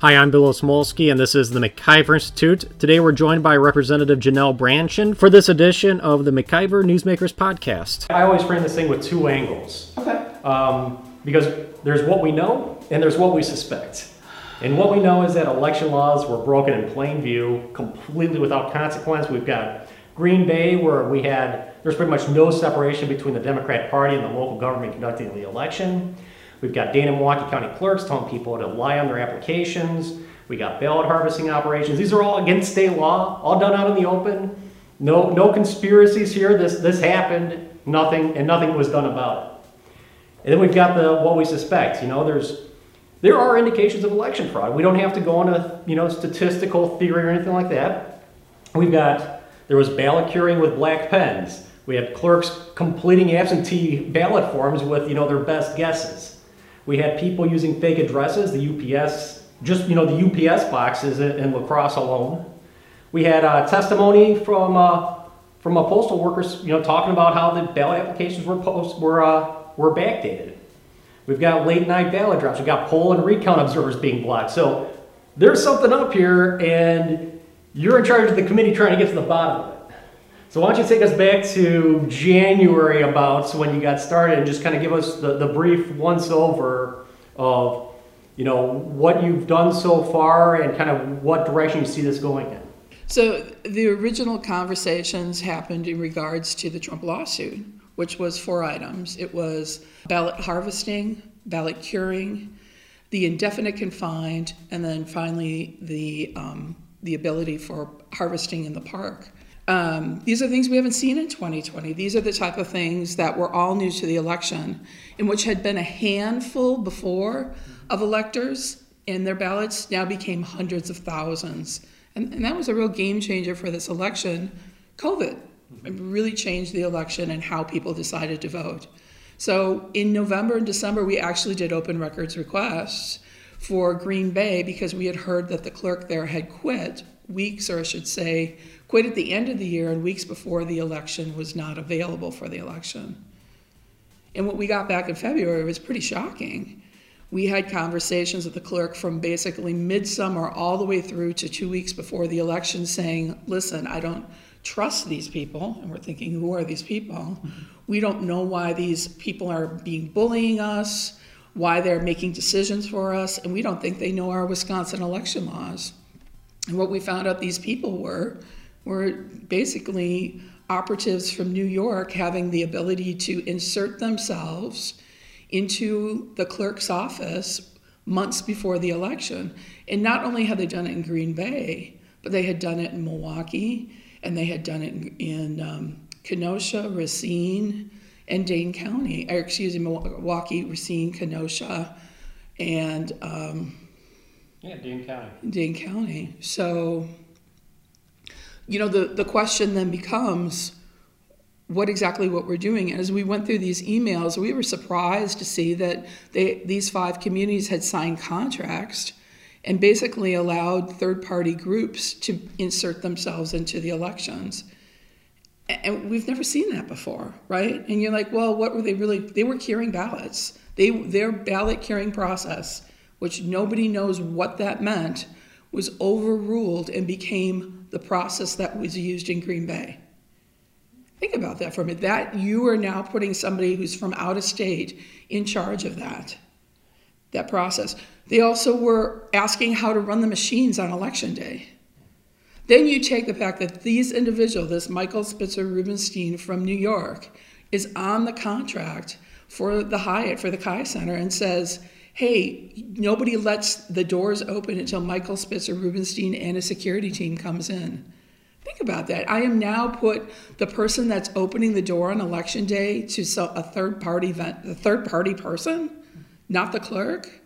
Hi, I'm Bill Osmulski, and this is the MacIver Institute. Today we're joined by Representative Janelle Brandtjen for this edition of the MacIver Newsmakers Podcast. I always frame this thing with two angles. Okay. Um, because there's what we know and there's what we suspect. And what we know is that election laws were broken in plain view, completely without consequence. We've got Green Bay, where we had, there's pretty much no separation between the Democrat Party and the local government conducting the election. We've got Dana Milwaukee County clerks telling people to lie on their applications. We got ballot harvesting operations. These are all against state law, all done out in the open. No, no conspiracies here. This, this happened, nothing, and nothing was done about it. And then we've got the what we suspect. You know, there's there are indications of election fraud. We don't have to go on a you know statistical theory or anything like that. We've got there was ballot curing with black pens. We had clerks completing absentee ballot forms with you know their best guesses. We had people using fake addresses, the UPS, just you know the UPS boxes in, in La Crosse alone. We had uh, testimony from uh, from a postal workers, you know, talking about how the ballot applications were post were uh, were backdated. We've got late night ballot drops. We've got poll and recount observers being blocked. So there's something up here, and you're in charge of the committee trying to get to the bottom of it. So why don't you take us back to January about when you got started and just kind of give us the, the brief once over of you know what you've done so far and kind of what direction you see this going in. So the original conversations happened in regards to the Trump lawsuit, which was four items. It was ballot harvesting, ballot curing, the indefinite confined, and then finally the um, the ability for harvesting in the park. Um, these are things we haven't seen in 2020. These are the type of things that were all new to the election, in which had been a handful before of electors, and their ballots now became hundreds of thousands. And, and that was a real game changer for this election. COVID really changed the election and how people decided to vote. So in November and December, we actually did open records requests for Green Bay because we had heard that the clerk there had quit weeks, or I should say, quit at the end of the year and weeks before the election was not available for the election. And what we got back in February was pretty shocking. We had conversations with the clerk from basically midsummer all the way through to two weeks before the election saying, listen, I don't trust these people. And we're thinking, who are these people? We don't know why these people are being bullying us, why they're making decisions for us, and we don't think they know our Wisconsin election laws. And what we found out these people were were basically operatives from New York having the ability to insert themselves into the clerk's office months before the election. And not only had they done it in Green Bay, but they had done it in Milwaukee and they had done it in, in um, Kenosha, Racine, and Dane County, or excuse me, Milwaukee, Racine, Kenosha, and um, yeah, Dane County. Dane County. So you know, the, the question then becomes what exactly what we're doing. And as we went through these emails, we were surprised to see that they, these five communities had signed contracts and basically allowed third party groups to insert themselves into the elections. And we've never seen that before, right? And you're like, well, what were they really? They were curing ballots. They, their ballot curing process, which nobody knows what that meant, was overruled and became the process that was used in Green Bay. Think about that for a minute. That you are now putting somebody who's from out of state in charge of that, that process. They also were asking how to run the machines on election day. Then you take the fact that these individual, this Michael Spitzer Rubenstein from New York, is on the contract for the Hyatt, for the KI Center, and says, hey, nobody lets the doors open until Michael Spitzer Rubenstein and a security team comes in. Think about that. I am now put the person that's opening the door on election day to a third party event, a third party person, not the clerk.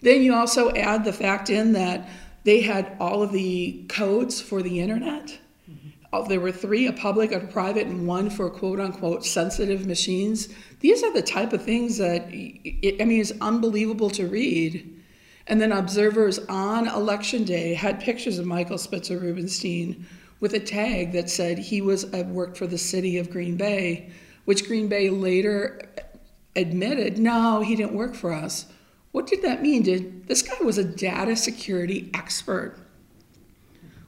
Then you also add the fact in that they had all of the codes for the internet. Mm-hmm. There were three, a public, a private, and one for quote unquote sensitive machines. These are the type of things that, it, I mean, it's unbelievable to read. And then observers on election day had pictures of Michael Spitzer Rubenstein with a tag that said he was uh, worked for the city of Green Bay, which Green Bay later admitted, no, he didn't work for us. What did that mean? Did this guy was a data security expert?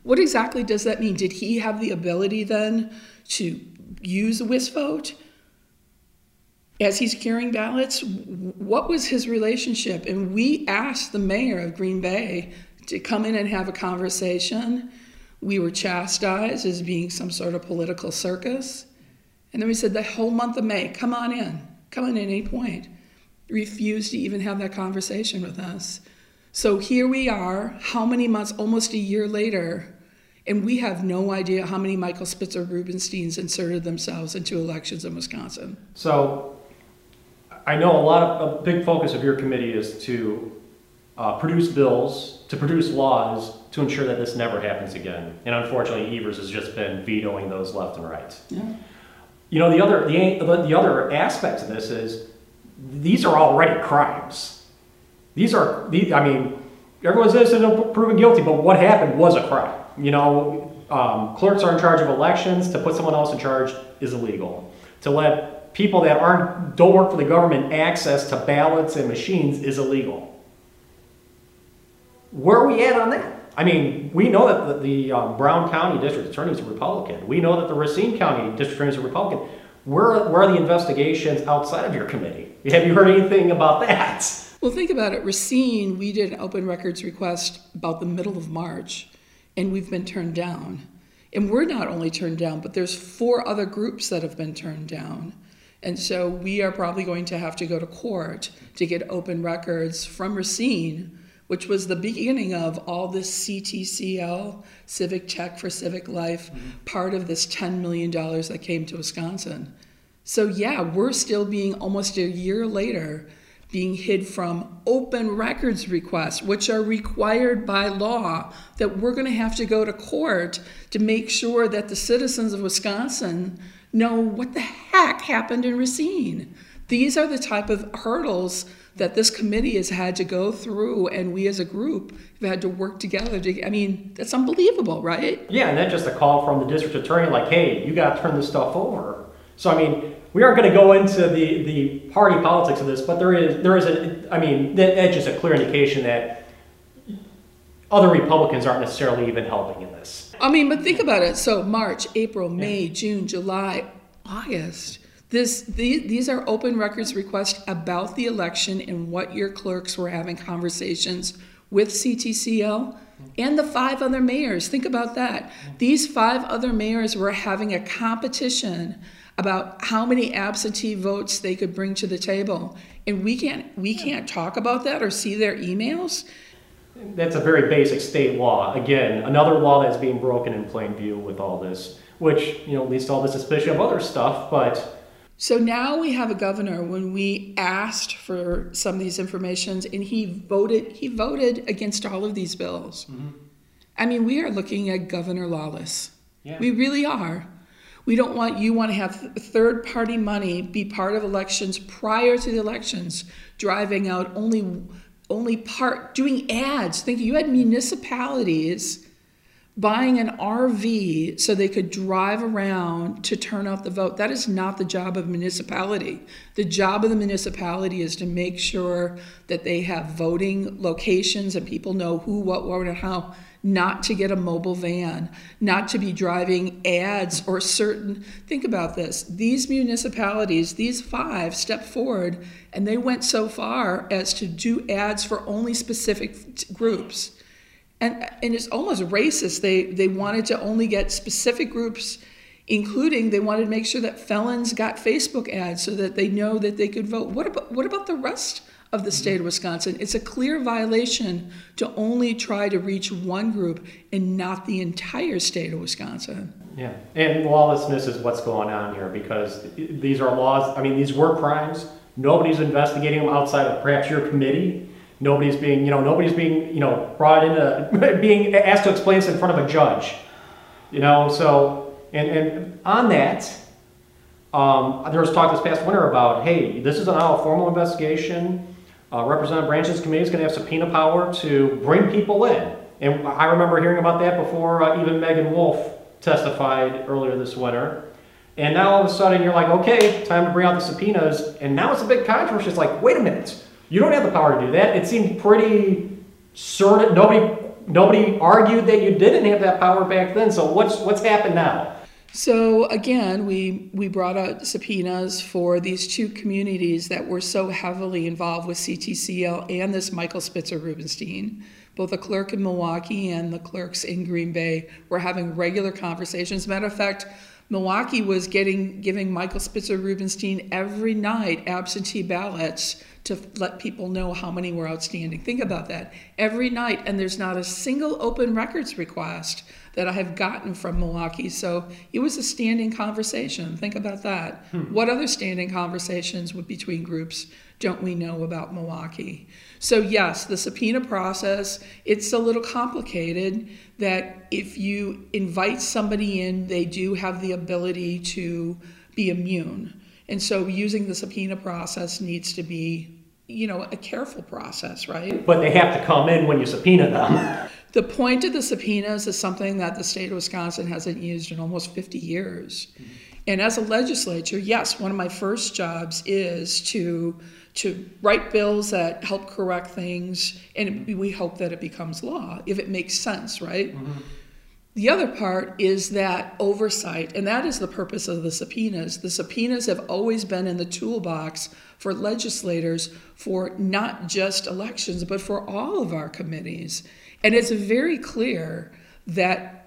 What exactly does that mean? Did he have the ability then to use a whist vote as he's carrying ballots? What was his relationship? And we asked the mayor of Green Bay to come in and have a conversation. We were chastised as being some sort of political circus. And then we said, the whole month of May, come on in, come in at any point. Refused to even have that conversation with us. So here we are, how many months, almost a year later, and we have no idea how many Michael Spitzer Rubensteins inserted themselves into elections in Wisconsin. So I know a lot of a big focus of your committee is to uh, produce bills, to produce laws to ensure that this never happens again. And unfortunately, Evers has just been vetoing those left and right. Yeah. You know, the other the, the other aspect of this is these are already crimes. These are, these, I mean, everyone's innocent proven guilty, but what happened was a crime. You know, um, clerks are in charge of elections. To put someone else in charge is illegal. To let people that aren't don't work for the government access to ballots and machines is illegal. Where are we at on that? I mean, we know that the, the um, Brown County District Attorney is a Republican. We know that the Racine County District Attorney is a Republican. Where, where are the investigations outside of your committee? Have you heard anything about that? Well, think about it. Racine, we did an open records request about the middle of March, and we've been turned down. And we're not only turned down, but there's four other groups that have been turned down. And so we are probably going to have to go to court to get open records from Racine, which was the beginning of all this CTCL, Civic Tech for Civic Life, mm-hmm. part of this $10 million that came to Wisconsin. So, yeah, we're still being almost a year later being hid from open records requests, which are required by law, that we're going to have to go to court to make sure that the citizens of Wisconsin know what the heck happened in Racine. These are the type of hurdles that this committee has had to go through, and we as a group have had to work together. To, I mean, that's unbelievable, right? Yeah, and then just a call from the district attorney, like, hey, you got to turn this stuff over. So, I mean, we aren't going to go into the, the party politics of this, but there is there is a I mean that, just a clear indication that other Republicans aren't necessarily even helping in this. I mean, but think about it. So March, April, May, yeah. June, July, August. This these, these are open records requests about the election and what your clerks were having conversations with CTCL and the five other mayors. Think about that. These five other mayors were having a competition about how many absentee votes they could bring to the table. And we can't we can't talk about that or see their emails. That's a very basic state law. Again, another law that's being broken in plain view with all this, which, you know, leads to all the suspicion of other stuff, but so now we have a governor when we asked for some of these informations and he voted he voted against all of these bills. Mm-hmm. I mean, we are looking at governor lawless. Yeah. We really are. We don't want you want to have third party money be part of elections prior to the elections, driving out only only part doing ads. Think you had municipalities buying an RV so they could drive around to turn out the vote. That is not the job of municipality. The job of the municipality is to make sure that they have voting locations and people know who, what, where, and how not to get a mobile van, not to be driving ads or certain. Think about this. These municipalities, these five, stepped forward and they went so far as to do ads for only specific groups. And, and it's almost racist. They, they wanted to only get specific groups, including they wanted to make sure that felons got Facebook ads so that they know that they could vote. What about, what about the rest of the state of Wisconsin. It's a clear violation to only try to reach one group and not the entire state of Wisconsin. Yeah, and lawlessness is what's going on here because these are laws, I mean, these were crimes. Nobody's investigating them outside of perhaps your committee. Nobody's being, you know, nobody's being, you know, brought into, being asked to explain this in front of a judge. You know, so, and, and on that, um, there was talk this past winter about, hey, this is now a formal investigation uh, Representative Brandtjen's committee is going to have subpoena power to bring people in. And I remember hearing about that before uh, even Meagan Wolfe testified earlier this winter. And now all of a sudden you're like, okay, time to bring out the subpoenas. And now it's a big controversy. It's like, wait a minute. You don't have the power to do that. It seemed pretty certain. Nobody nobody argued that you didn't have that power back then. So what's what's happened now? So again, we, we brought out subpoenas for these two communities that were so heavily involved with CTCL and this Michael Spitzer Rubenstein. Both the clerk in Milwaukee and the clerks in Green Bay were having regular conversations. Matter of fact, Milwaukee was getting giving Michael Spitzer Rubenstein every night absentee ballots to let people know how many were outstanding. Think about that. Every night, and there's not a single open records request that I have gotten from Milwaukee. So it was a standing conversation. Think about that. Hmm. What other standing conversations between groups don't we know about Milwaukee? So yes, the subpoena process, it's a little complicated that if you invite somebody in, they do have the ability to be immune. And so using the subpoena process needs to be you know, a careful process, right? But they have to come in when you subpoena them. The point of the subpoenas is something that the state of Wisconsin hasn't used in almost 50 years. Mm-hmm. And as a legislature, yes, one of my first jobs is to to write bills that help correct things, and we hope that it becomes law if it makes sense, right? Mm-hmm. The other part is that oversight, and that is the purpose of the subpoenas. The subpoenas have always been in the toolbox for legislators for not just elections, but for all of our committees. And it's very clear that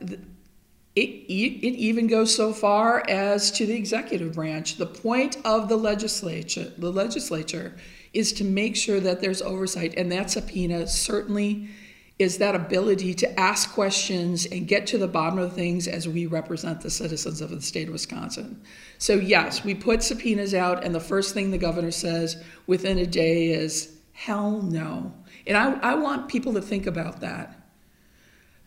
it, it even goes so far as to the executive branch. The point of the legislature, the legislature is to make sure that there's oversight, and that subpoena certainly is that ability to ask questions and get to the bottom of things as we represent the citizens of the state of Wisconsin. So, yes, we put subpoenas out, and the first thing the governor says within a day is, hell no. And I, I want people to think about that.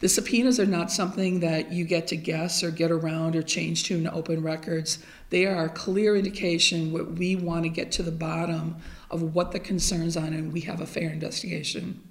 The subpoenas are not something that you get to guess or get around or change to in open records. They are a clear indication what we want to get to the bottom of what the concerns are, and we have a fair investigation.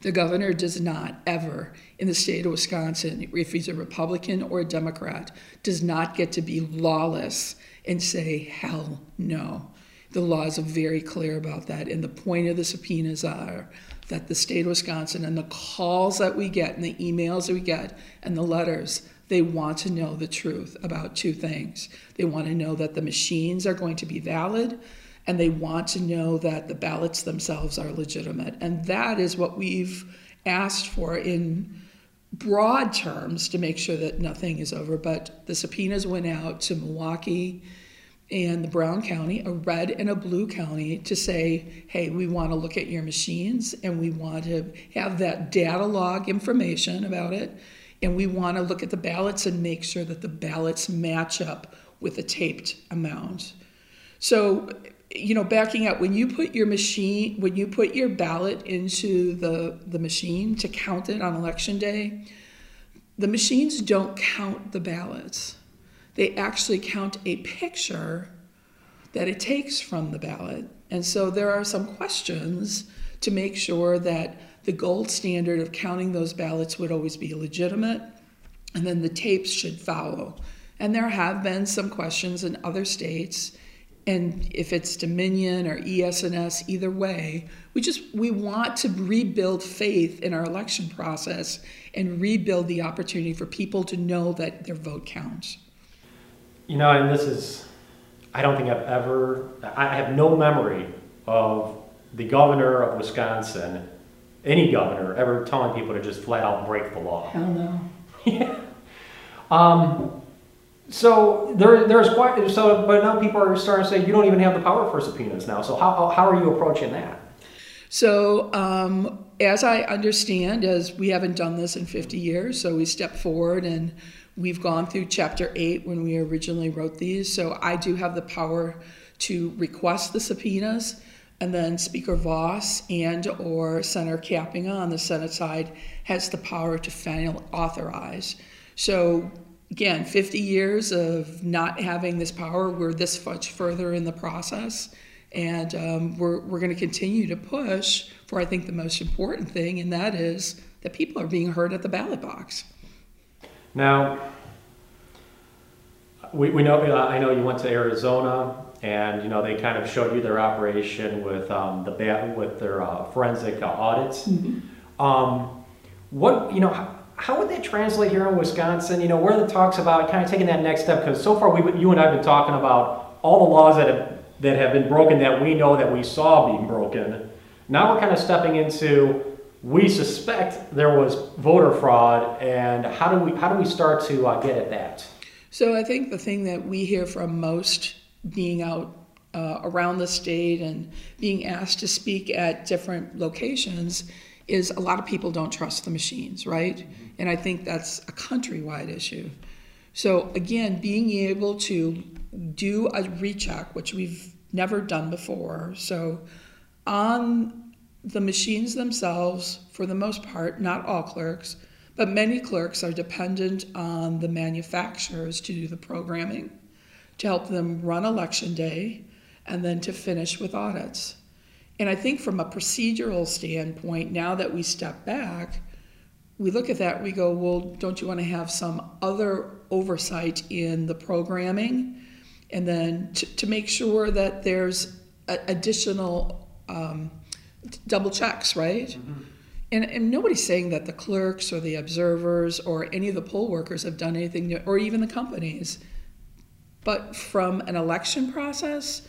The governor does not ever, in the state of Wisconsin, if he's a Republican or a Democrat, does not get to be lawless and say, hell no. The laws are very clear about that. And the point of the subpoenas are that the state of Wisconsin and the calls that we get and the emails that we get and the letters, they want to know the truth about two things. They want to know that the machines are going to be valid and they want to know that the ballots themselves are legitimate. And that is what we've asked for in broad terms to make sure that nothing is over. But the subpoenas went out to Milwaukee and the Brown County, a red and a blue county, to say, hey, we want to look at your machines and we want to have that data log information about it. And we want to look at the ballots and make sure that the ballots match up with the taped amount. So you know, backing up, when you put your machine, when you put your ballot into the, the machine to count it on election day, the machines don't count the ballots. They actually count a picture that it takes from the ballot. And so there are some questions to make sure that the gold standard of counting those ballots would always be legitimate, and then the tapes should follow. And there have been some questions in other states and if it's Dominion or ES&S, either way, we just we want to rebuild faith in our election process and rebuild the opportunity for people to know that their vote counts. You know, and this is, I don't think I've ever, I have no memory of the governor of Wisconsin, any governor, ever telling people to just flat out break the law. Hell no. yeah. Um, so there, there's quite so, but now people are starting to say you don't even have the power for subpoenas now. So how, how are you approaching that? So um, as I understand, as we haven't done this in 50 years, so we step forward and we've gone through Chapter Eight when we originally wrote these. So I do have the power to request the subpoenas, and then Speaker Vos and or Senator Kapenga on the Senate side has the power to finally authorize. So again, 50 years of not having this power. We're this much further in the process. And um, we're, we're going to continue to push for, I think, the most important thing, and that is that people are being heard at the ballot box. Now, we, we know, uh, I know you went to Arizona and you know they kind of showed you their operation with um, the bat with their uh, forensic uh, audits. Um, what you know, how, how would that translate here in Wisconsin? You know, where the talks about kind of taking that next step because so far we, you and I've been talking about all the laws that have that have been broken that we know that we saw being broken. Now we're kind of stepping into we suspect there was voter fraud, and how do we how do we start to uh, get at that? So I think the thing that we hear from most being out uh, around the state and being asked to speak at different locations is a lot of people don't trust the machines, right? And I think that's a countrywide issue. So again, being able to do a recheck, which we've never done before. So on the machines themselves, for the most part, not all clerks, but many clerks are dependent on the manufacturers to do the programming, to help them run election day, and then to finish with audits. And I think from a procedural standpoint, now that we step back, we look at that we go, well, don't you want to have some other oversight in the programming? And then to, to make sure that there's a, additional um, double checks, right? Mm-hmm. And, and nobody's saying that the clerks or the observers or any of the poll workers have done anything, or even the companies. But from an election process,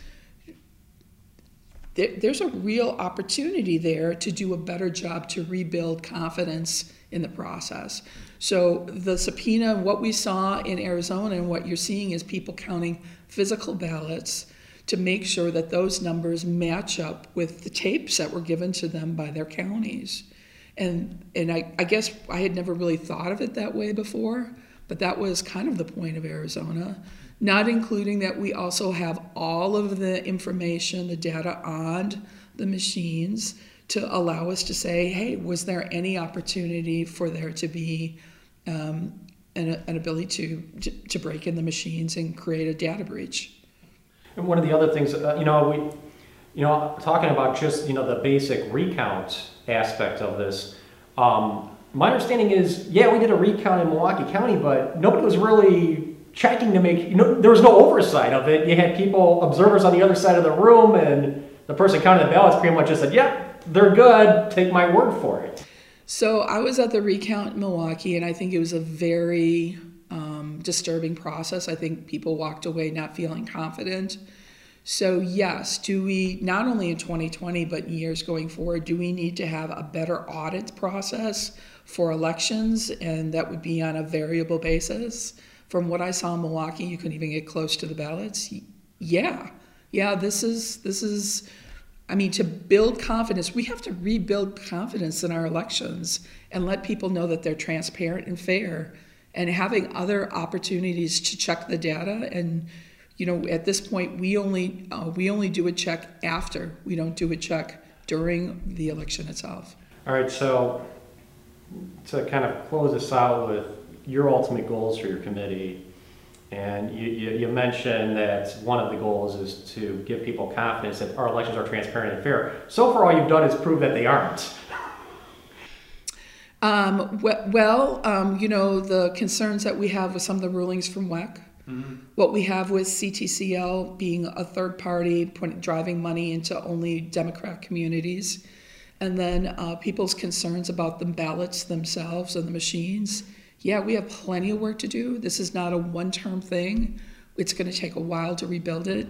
there, there's a real opportunity there to do a better job to rebuild confidence in the process. So the subpoena, what we saw in Arizona and what you're seeing is people counting physical ballots to make sure that those numbers match up with the tapes that were given to them by their counties. And, and I, I guess I had never really thought of it that way before, but that was kind of the point of Arizona. Not including that we also have all of the information, the data on the machines to allow us to say, hey, was there any opportunity for there to be um, an, an ability to, to, to break in the machines and create a data breach? And one of the other things, uh, you know, we, you know, talking about just you know the basic recount aspect of this. Um, my understanding is, yeah, we did a recount in Milwaukee County, but nobody was really checking to make. You know, there was no oversight of it. You had people, observers on the other side of the room, and the person counting the ballots pretty much just said, "Yep, they're good. Take my word for it." So I was at the recount in Milwaukee, and I think it was a very um, disturbing process. I think people walked away not feeling confident. So, yes, do we, not only in 2020, but years going forward, do we need to have a better audit process for elections? And that would be on a variable basis. From what I saw in Milwaukee, you couldn't even get close to the ballots. Yeah, yeah, this is, this is, I mean, to build confidence, we have to rebuild confidence in our elections and let people know that they're transparent and fair and having other opportunities to check the data and you know at this point we only uh, we only do a check after we don't do a check during the election itself All right, so to kind of close this out with your ultimate goals for your committee, and you, you, you mentioned that one of the goals is to give people confidence that our elections are transparent and fair. So far, all you've done is prove that they aren't. Um, well um, you know the concerns that we have with some of the rulings from WEC what we have with CTCL being a third party driving money into only Democrat communities, and then uh, people's concerns about the ballots themselves and the machines. Yeah, we have plenty of work to do. This is not a one term thing, it's going to take a while to rebuild it.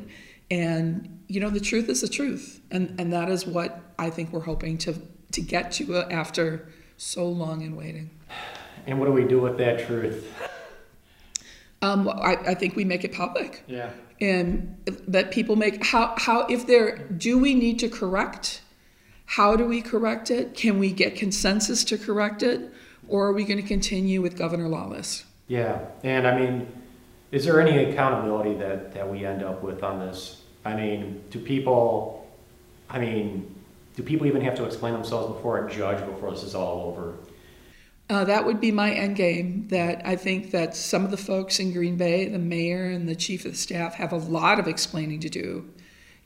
And, you know, the truth is the truth. And, and that is what I think we're hoping to, to get to uh, after so long in waiting. And what do we do with that truth? Um, I, I think we make it public. Yeah. and that people make how how if there do we need to correct how do we correct it can we get consensus to correct it or are we going to continue with governor lawless Yeah, and I mean, is there any accountability that, that we end up with on this? I mean, do people, I mean, do people even have to explain themselves before a judge before this is all over? uh, that would be my end game that i think that some of the folks in green bay the mayor and the chief of staff have a lot of explaining to do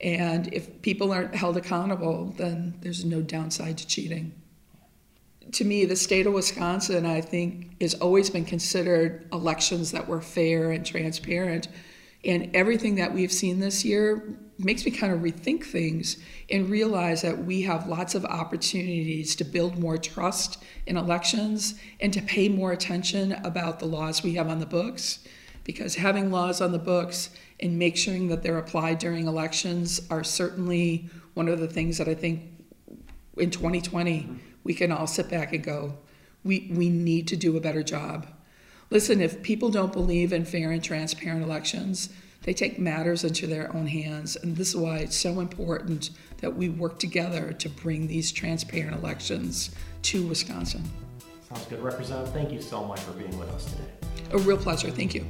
and if people aren't held accountable then there's no downside to cheating to me, the state of Wisconsin, I think, has always been considered elections that were fair and transparent. And everything that we've seen this year makes me kind of rethink things and realize that we have lots of opportunities to build more trust in elections and to pay more attention about the laws we have on the books. Because having laws on the books and make sure that they're applied during elections are certainly one of the things that I think in 2020 we can all sit back and go, we, we need to do a better job. Listen, if people don't believe in fair and transparent elections, they take matters into their own hands. And this is why it's so important that we work together to bring these transparent elections to Wisconsin. Sounds good. Representative, thank you so much for being with us today. A real pleasure. Thank you.